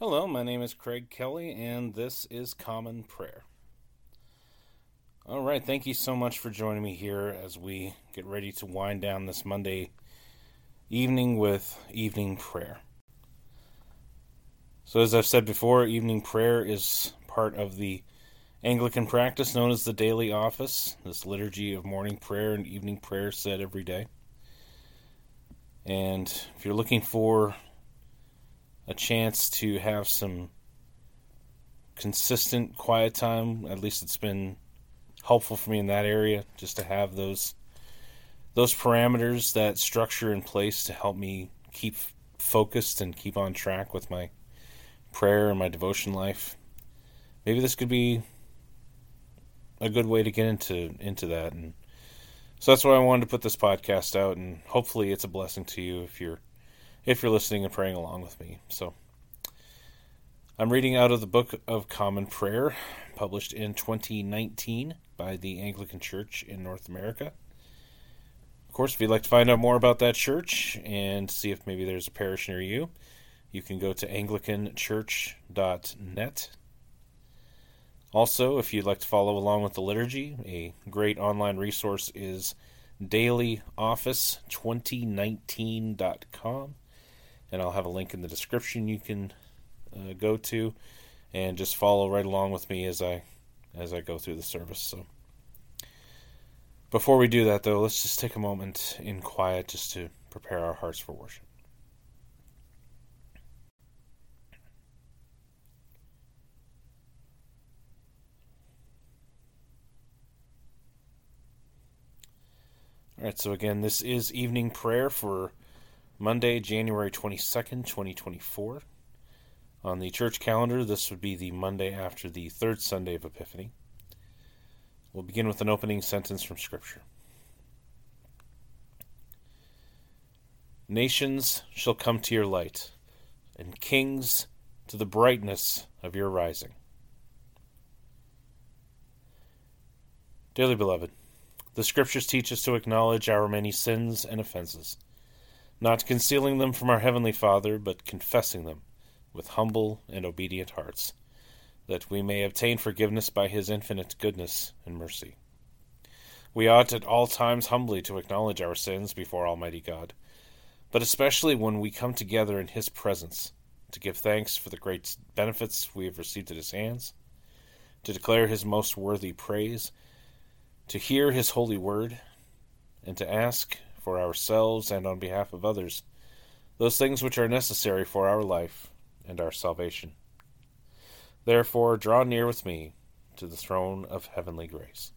Hello, my name is Craig Kelly, and this is Common Prayer. All right, thank you so much for joining me here as we get ready to wind down this Monday evening with evening prayer. So, as I've said before, evening prayer is part of the Anglican practice known as the daily office, this liturgy of morning prayer and evening prayer said every day. And if you're looking for a chance to have some consistent quiet time, at least it's been helpful for me in that area just to have those those parameters, that structure in place to help me keep focused and keep on track with my prayer and my devotion life. Maybe this could be a good way to get into into that and so that's why I wanted to put this podcast out and hopefully it's a blessing to you if you're if you're listening and praying along with me. So I'm reading out of the Book of Common Prayer, published in 2019 by the Anglican Church in North America. Of course, if you'd like to find out more about that church and see if maybe there's a parish near you, you can go to anglicanchurch.net. Also, if you'd like to follow along with the liturgy, a great online resource is dailyoffice2019.com. And I'll have a link in the description you can uh, go to and just follow right along with me as I as I go through the service. So before we do that though, let's just take a moment in quiet just to prepare our hearts for worship. All right, so again, this is evening prayer for Monday, January 22nd, 2024. On the church calendar, this would be the Monday after the third Sunday of Epiphany. We'll begin with an opening sentence from Scripture. Nations shall come to your light, and kings to the brightness of your rising. Dearly beloved, the Scriptures teach us to acknowledge our many sins and offenses not concealing them from our Heavenly Father, but confessing them with humble and obedient hearts, that we may obtain forgiveness by His infinite goodness and mercy. We ought at all times humbly to acknowledge our sins before Almighty God, but especially when we come together in His presence to give thanks for the great benefits we have received at His hands, to declare His most worthy praise, to hear His holy word, and to ask for ourselves and on behalf of others, those things which are necessary for our life and our salvation. Therefore, draw near with me to the throne of heavenly grace.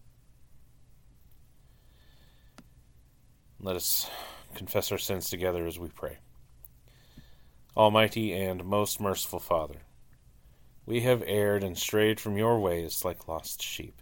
Let us confess our sins together as we pray. Almighty and most merciful Father, we have erred and strayed from your ways like lost sheep.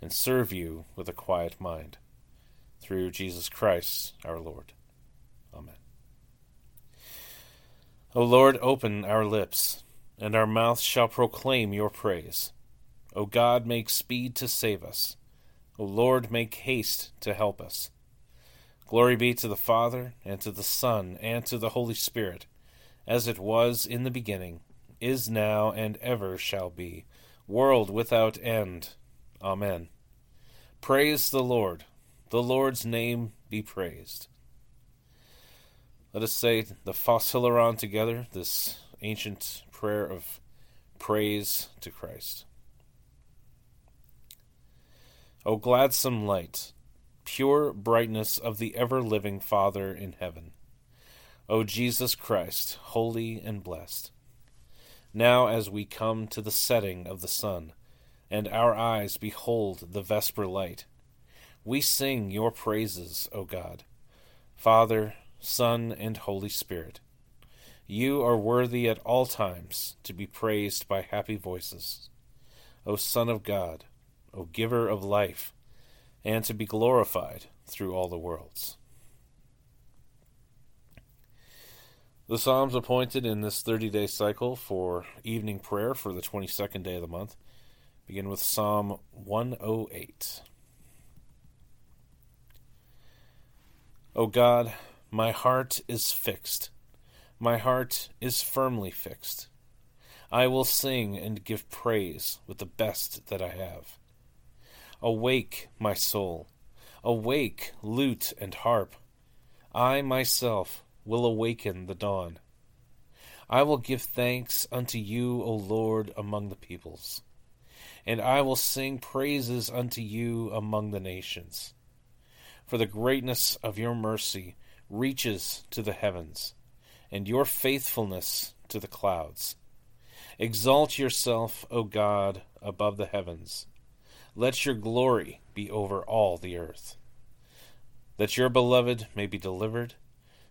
and serve you with a quiet mind. Through Jesus Christ our Lord. Amen. O Lord, open our lips, and our mouth shall proclaim your praise. O God, make speed to save us. O Lord, make haste to help us. Glory be to the Father, and to the Son, and to the Holy Spirit, as it was in the beginning, is now, and ever shall be, world without end. Amen. Praise the Lord. The Lord's name be praised. Let us say the Phos Hilaron together, this ancient prayer of Praise to Christ. O gladsome light, pure brightness of the ever living Father in heaven, O Jesus Christ, holy and blessed. Now, as we come to the setting of the sun, and our eyes behold the vesper light, we sing your praises, O God, Father, Son, and Holy Spirit. You are worthy at all times to be praised by happy voices, O Son of God, O Giver of life, and to be glorified through all the worlds. The Psalms appointed in this 30 day cycle for evening prayer for the 22nd day of the month begin with Psalm 108. O God, my heart is fixed, my heart is firmly fixed. I will sing and give praise with the best that I have. Awake, my soul, awake, lute and harp. I myself will awaken the dawn. I will give thanks unto you, O Lord, among the peoples, and I will sing praises unto you among the nations. For the greatness of your mercy reaches to the heavens, and your faithfulness to the clouds. Exalt yourself, O God, above the heavens. Let your glory be over all the earth. That your beloved may be delivered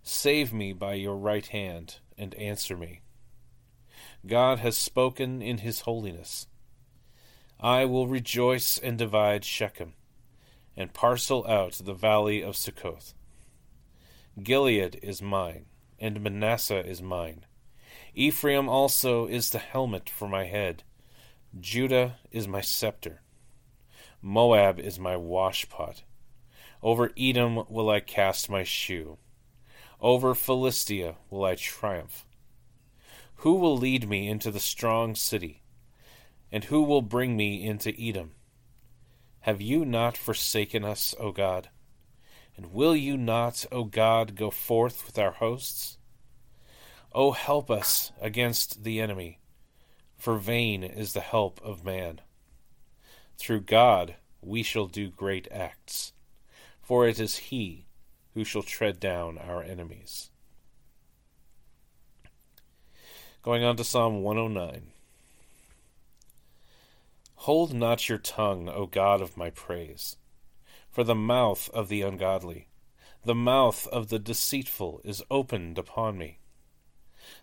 Save me by your right hand, and answer me. God has spoken in his holiness. I will rejoice and divide Shechem, and parcel out the valley of Succoth. Gilead is mine, and Manasseh is mine. Ephraim also is the helmet for my head. Judah is my scepter. Moab is my washpot. Over Edom will I cast my shoe. Over Philistia will I triumph. Who will lead me into the strong city? And who will bring me into Edom? Have you not forsaken us, O God? And will you not, O God, go forth with our hosts? O help us against the enemy, for vain is the help of man. Through God we shall do great acts, for it is He who shall tread down our enemies. Going on to Psalm 109. Hold not your tongue, O God of my praise, for the mouth of the ungodly, the mouth of the deceitful is opened upon me.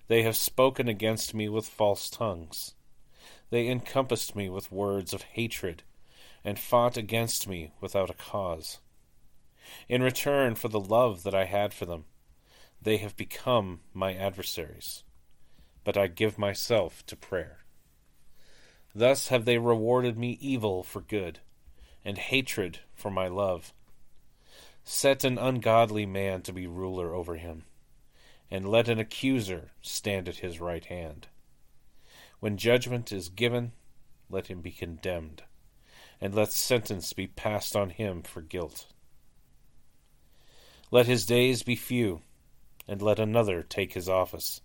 They have spoken against me with false tongues. They encompassed me with words of hatred, and fought against me without a cause in return for the love that I had for them. They have become my adversaries, but I give myself to prayer. Thus have they rewarded me evil for good, and hatred for my love. Set an ungodly man to be ruler over him, and let an accuser stand at his right hand. When judgment is given, let him be condemned, and let sentence be passed on him for guilt. Let his days be few, and let another take his office.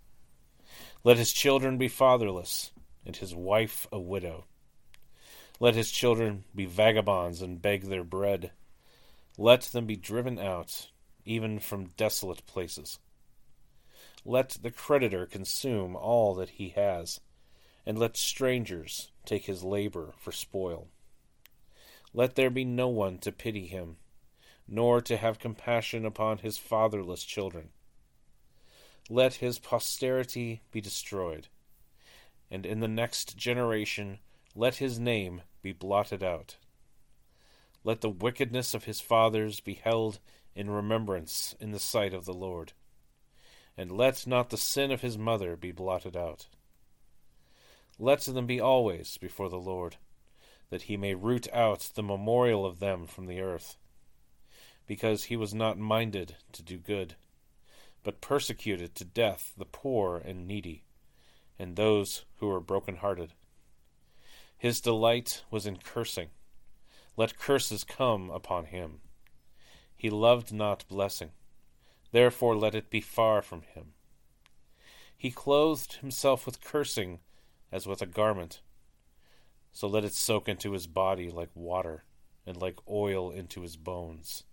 Let his children be fatherless, and his wife a widow. Let his children be vagabonds and beg their bread. Let them be driven out, even from desolate places. Let the creditor consume all that he has, and let strangers take his labor for spoil. Let there be no one to pity him nor to have compassion upon his fatherless children. Let his posterity be destroyed, and in the next generation let his name be blotted out. Let the wickedness of his fathers be held in remembrance in the sight of the Lord, and let not the sin of his mother be blotted out. Let them be always before the Lord, that he may root out the memorial of them from the earth because he was not minded to do good, but persecuted to death the poor and needy, and those who were broken-hearted. His delight was in cursing. Let curses come upon him. He loved not blessing. Therefore let it be far from him. He clothed himself with cursing as with a garment. So let it soak into his body like water, and like oil into his bones.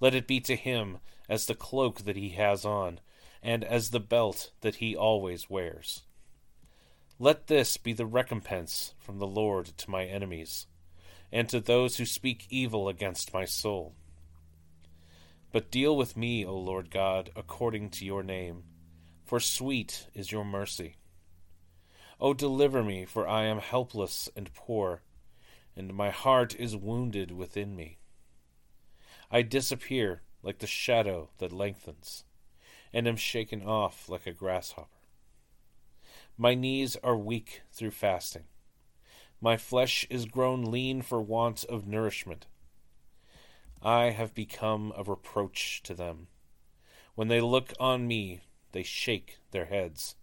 Let it be to him as the cloak that he has on, and as the belt that he always wears. Let this be the recompense from the Lord to my enemies, and to those who speak evil against my soul. But deal with me, O Lord God, according to your name, for sweet is your mercy. O deliver me, for I am helpless and poor, and my heart is wounded within me. I disappear like the shadow that lengthens, and am shaken off like a grasshopper. My knees are weak through fasting. My flesh is grown lean for want of nourishment. I have become a reproach to them. When they look on me, they shake their heads.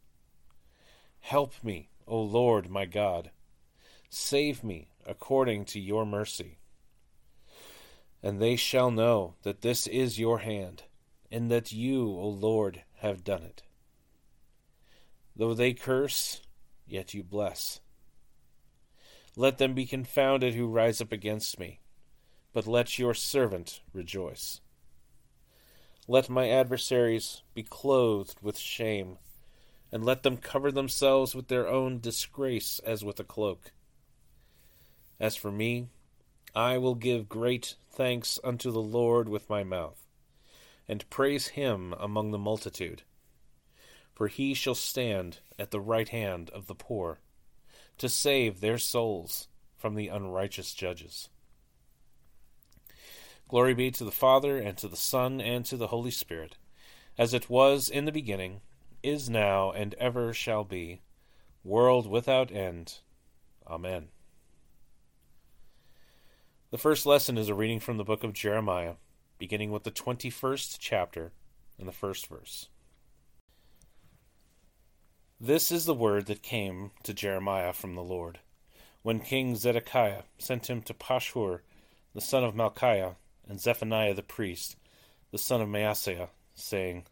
Help me, O Lord my God. Save me according to your mercy. And they shall know that this is your hand, and that you, O Lord, have done it. Though they curse, yet you bless. Let them be confounded who rise up against me, but let your servant rejoice. Let my adversaries be clothed with shame, and let them cover themselves with their own disgrace as with a cloak. As for me, I will give great thanks unto the Lord with my mouth, and praise him among the multitude for he shall stand at the right hand of the poor, to save their souls from the unrighteous judges. Glory be to the Father, and to the Son, and to the Holy Spirit, as it was in the beginning, is now, and ever shall be, world without end. Amen. The first lesson is a reading from the book of Jeremiah, beginning with the 21st chapter and the first verse. This is the word that came to Jeremiah from the Lord, when King Zedekiah sent him to Pashur, the son of Malchiah, and Zephaniah the priest, the son of Maaseiah, saying,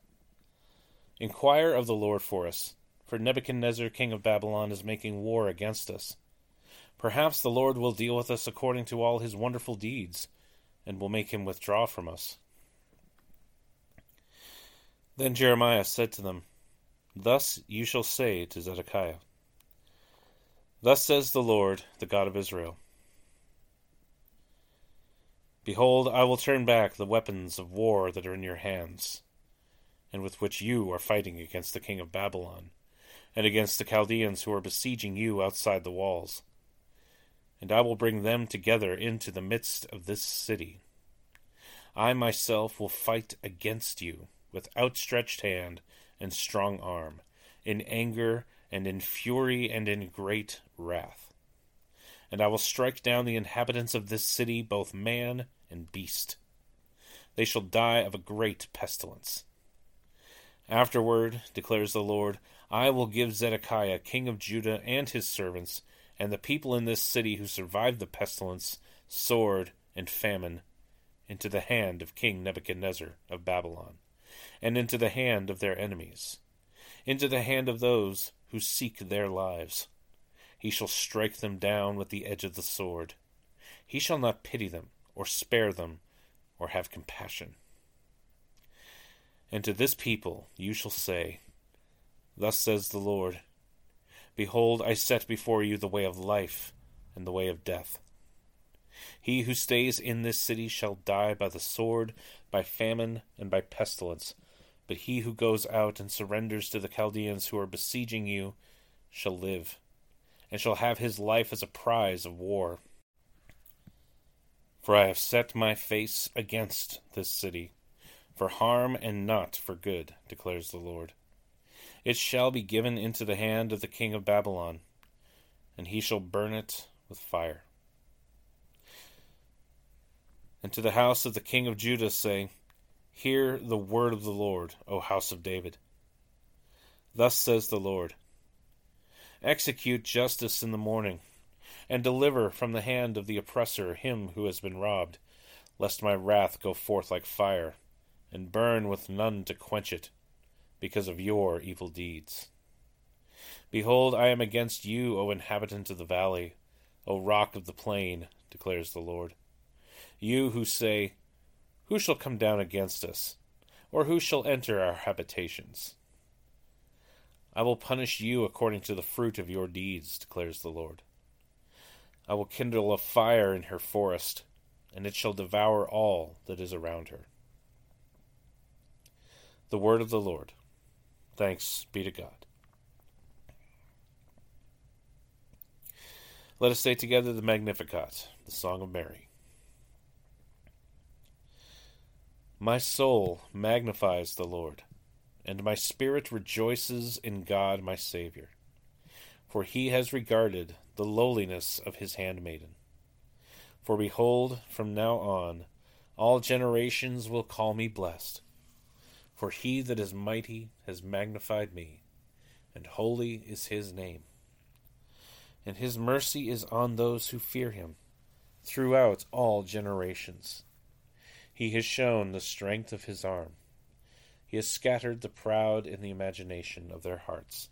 Inquire of the Lord for us, for Nebuchadnezzar king of Babylon is making war against us. Perhaps the Lord will deal with us according to all his wonderful deeds, and will make him withdraw from us. Then Jeremiah said to them, Thus you shall say to Zedekiah Thus says the Lord, the God of Israel Behold, I will turn back the weapons of war that are in your hands, and with which you are fighting against the king of Babylon, and against the Chaldeans who are besieging you outside the walls. And I will bring them together into the midst of this city. I myself will fight against you with outstretched hand and strong arm, in anger and in fury and in great wrath. And I will strike down the inhabitants of this city, both man and beast. They shall die of a great pestilence. Afterward, declares the Lord, I will give Zedekiah, king of Judah, and his servants, and the people in this city who survived the pestilence, sword, and famine, into the hand of King Nebuchadnezzar of Babylon and into the hand of their enemies, into the hand of those who seek their lives. He shall strike them down with the edge of the sword. He shall not pity them, or spare them, or have compassion. And to this people you shall say, Thus says the Lord Behold, I set before you the way of life and the way of death. He who stays in this city shall die by the sword, by famine, and by pestilence. But he who goes out and surrenders to the Chaldeans who are besieging you shall live, and shall have his life as a prize of war. For I have set my face against this city, for harm and not for good, declares the Lord. It shall be given into the hand of the king of Babylon, and he shall burn it with fire. And to the house of the king of Judah say, Hear the word of the Lord, O house of David. Thus says the Lord Execute justice in the morning, and deliver from the hand of the oppressor him who has been robbed, lest my wrath go forth like fire, and burn with none to quench it, because of your evil deeds. Behold, I am against you, O inhabitant of the valley, O rock of the plain, declares the Lord. You who say, Who shall come down against us? Or who shall enter our habitations? I will punish you according to the fruit of your deeds, declares the Lord. I will kindle a fire in her forest, and it shall devour all that is around her. The word of the Lord. Thanks be to God. Let us say together the Magnificat, the Song of Mary. My soul magnifies the Lord, and my spirit rejoices in God my Saviour, for he has regarded the lowliness of his handmaiden. For behold, from now on, all generations will call me blessed. For he that is mighty has magnified me, and holy is his name and his mercy is on those who fear him throughout all generations. He has shown the strength of his arm. He has scattered the proud in the imagination of their hearts.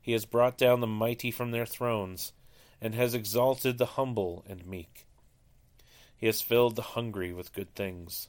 He has brought down the mighty from their thrones, and has exalted the humble and meek. He has filled the hungry with good things,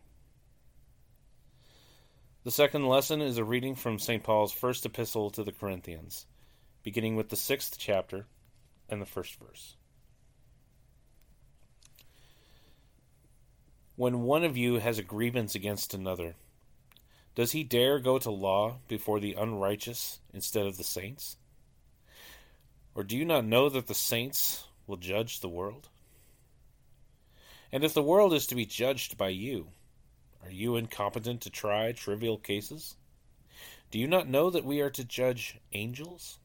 The second lesson is a reading from St. Paul's first epistle to the Corinthians, beginning with the sixth chapter and the first verse. When one of you has a grievance against another, does he dare go to law before the unrighteous instead of the saints? Or do you not know that the saints will judge the world? And if the world is to be judged by you, are you incompetent to try trivial cases? Do you not know that we are to judge angels?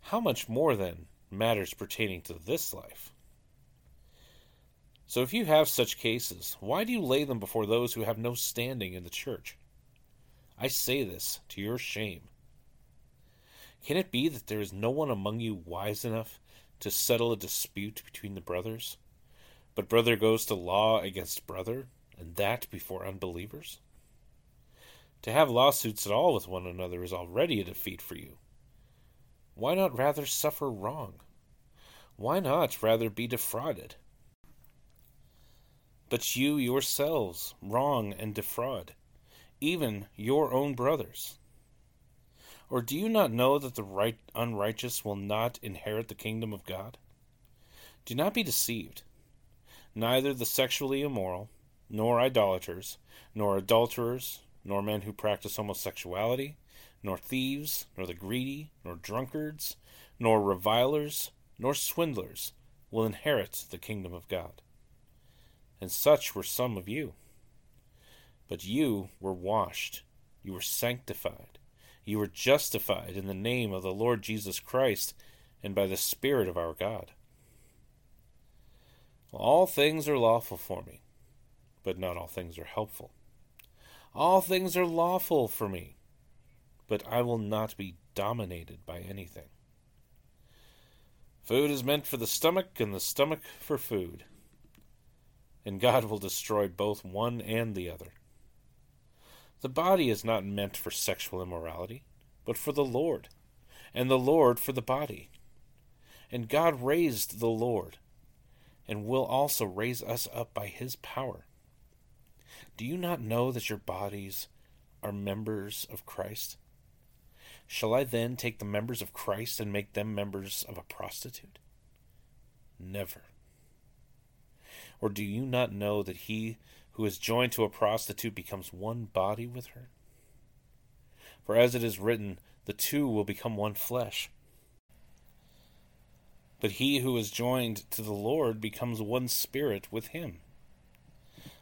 How much more, then, matters pertaining to this life? So if you have such cases, why do you lay them before those who have no standing in the church? I say this to your shame. Can it be that there is no one among you wise enough to settle a dispute between the brothers? But brother goes to law against brother, and that before unbelievers? To have lawsuits at all with one another is already a defeat for you. Why not rather suffer wrong? Why not rather be defrauded? but you yourselves wrong and defraud, even your own brothers. Or do you not know that the right unrighteous will not inherit the kingdom of God? Do not be deceived. Neither the sexually immoral, nor idolaters, nor adulterers, nor men who practice homosexuality, nor thieves, nor the greedy, nor drunkards, nor revilers, nor swindlers will inherit the kingdom of God and such were some of you. But you were washed, you were sanctified, you were justified in the name of the Lord Jesus Christ and by the Spirit of our God. All things are lawful for me, but not all things are helpful. All things are lawful for me, but I will not be dominated by anything. Food is meant for the stomach, and the stomach for food and God will destroy both one and the other. The body is not meant for sexual immorality, but for the Lord, and the Lord for the body. And God raised the Lord, and will also raise us up by his power. Do you not know that your bodies are members of Christ? Shall I then take the members of Christ and make them members of a prostitute? Never. Or do you not know that he who is joined to a prostitute becomes one body with her? For as it is written, the two will become one flesh. But he who is joined to the Lord becomes one spirit with him.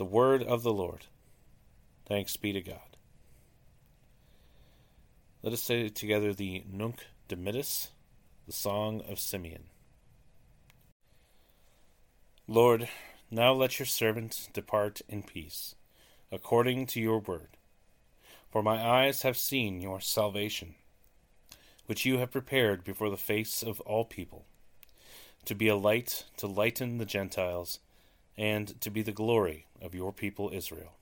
The word of the Lord. Thanks be to God. Let us say together the Nunc Dimittis, the Song of Simeon. Lord, now let your servant depart in peace, according to your word. For my eyes have seen your salvation, which you have prepared before the face of all people, to be a light to lighten the Gentiles, and to be the glory of your people Israel.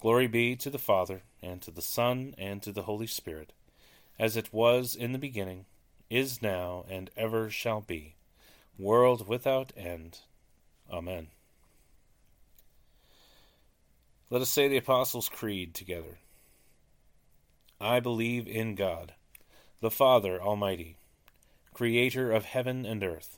Glory be to the Father, and to the Son, and to the Holy Spirit, as it was in the beginning, is now, and ever shall be, world without end. Amen. Let us say the Apostles' Creed together. I believe in God, the Father Almighty, creator of heaven and earth.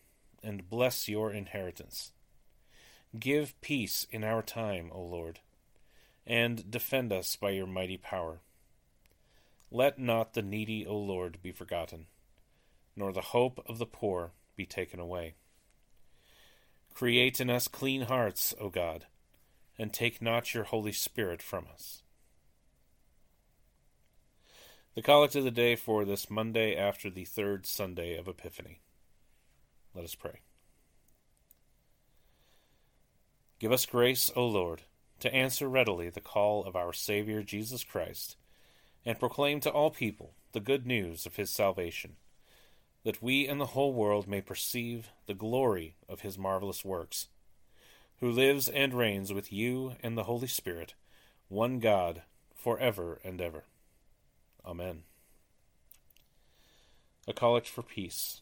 and bless your inheritance. Give peace in our time, O Lord, and defend us by your mighty power. Let not the needy, O Lord, be forgotten, nor the hope of the poor be taken away. Create in us clean hearts, O God, and take not your Holy Spirit from us. The collect of the day for this Monday after the third Sunday of Epiphany. Let us pray. Give us grace, O Lord, to answer readily the call of our Saviour Jesus Christ, and proclaim to all people the good news of his salvation that we and the whole world may perceive the glory of his marvelous works, who lives and reigns with you and the Holy Spirit, one God, for ever and ever. Amen. A Collect for peace.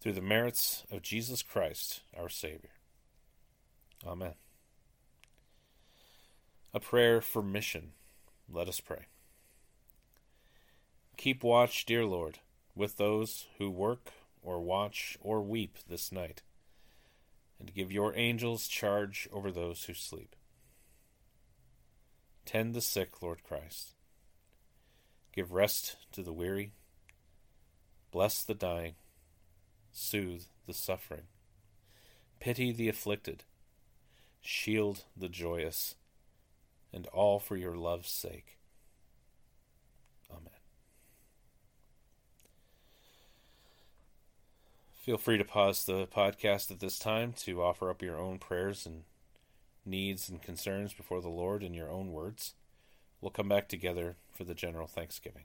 through the merits of Jesus Christ, our Savior. Amen. A prayer for mission. Let us pray. Keep watch, dear Lord, with those who work or watch, or weep this night, and give your angels charge over those who sleep. Tend the sick, Lord Christ. Give rest to the weary. Bless the dying. Soothe the suffering. Pity the afflicted. Shield the joyous. And all for your love's sake. Amen. Feel free to pause the podcast at this time to offer up your own prayers and needs and concerns before the Lord in your own words. We'll come back together for the general thanksgiving.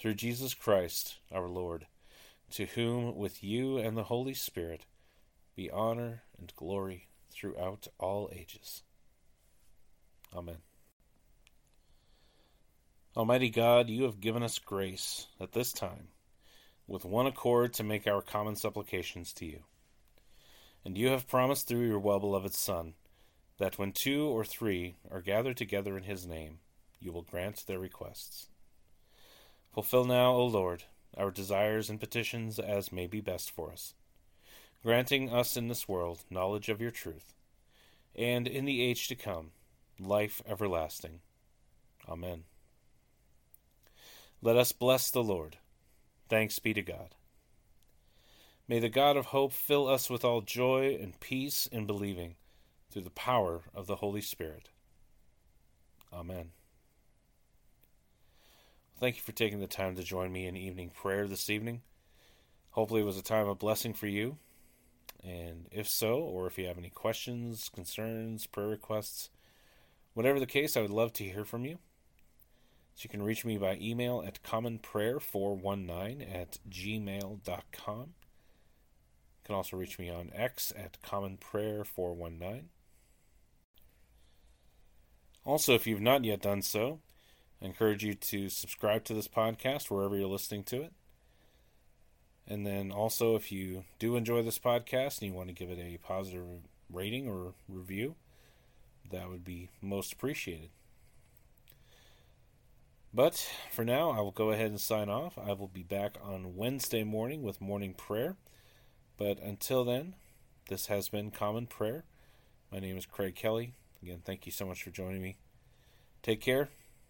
Through Jesus Christ our Lord, to whom with you and the Holy Spirit be honor and glory throughout all ages. Amen. Almighty God, you have given us grace at this time with one accord to make our common supplications to you. And you have promised through your well beloved Son that when two or three are gathered together in his name, you will grant their requests. Fulfill now, O Lord, our desires and petitions as may be best for us, granting us in this world knowledge of your truth, and in the age to come, life everlasting. Amen. Let us bless the Lord. Thanks be to God. May the God of hope fill us with all joy and peace in believing through the power of the Holy Spirit. Amen. Thank you for taking the time to join me in evening prayer this evening. Hopefully, it was a time of blessing for you. And if so, or if you have any questions, concerns, prayer requests, whatever the case, I would love to hear from you. So you can reach me by email at commonprayer419 at gmail.com. You can also reach me on X at commonprayer419. Also, if you've not yet done so, I encourage you to subscribe to this podcast wherever you're listening to it. And then also, if you do enjoy this podcast and you want to give it a positive rating or review, that would be most appreciated. But for now, I will go ahead and sign off. I will be back on Wednesday morning with morning prayer. But until then, this has been Common Prayer. My name is Craig Kelly. Again, thank you so much for joining me. Take care,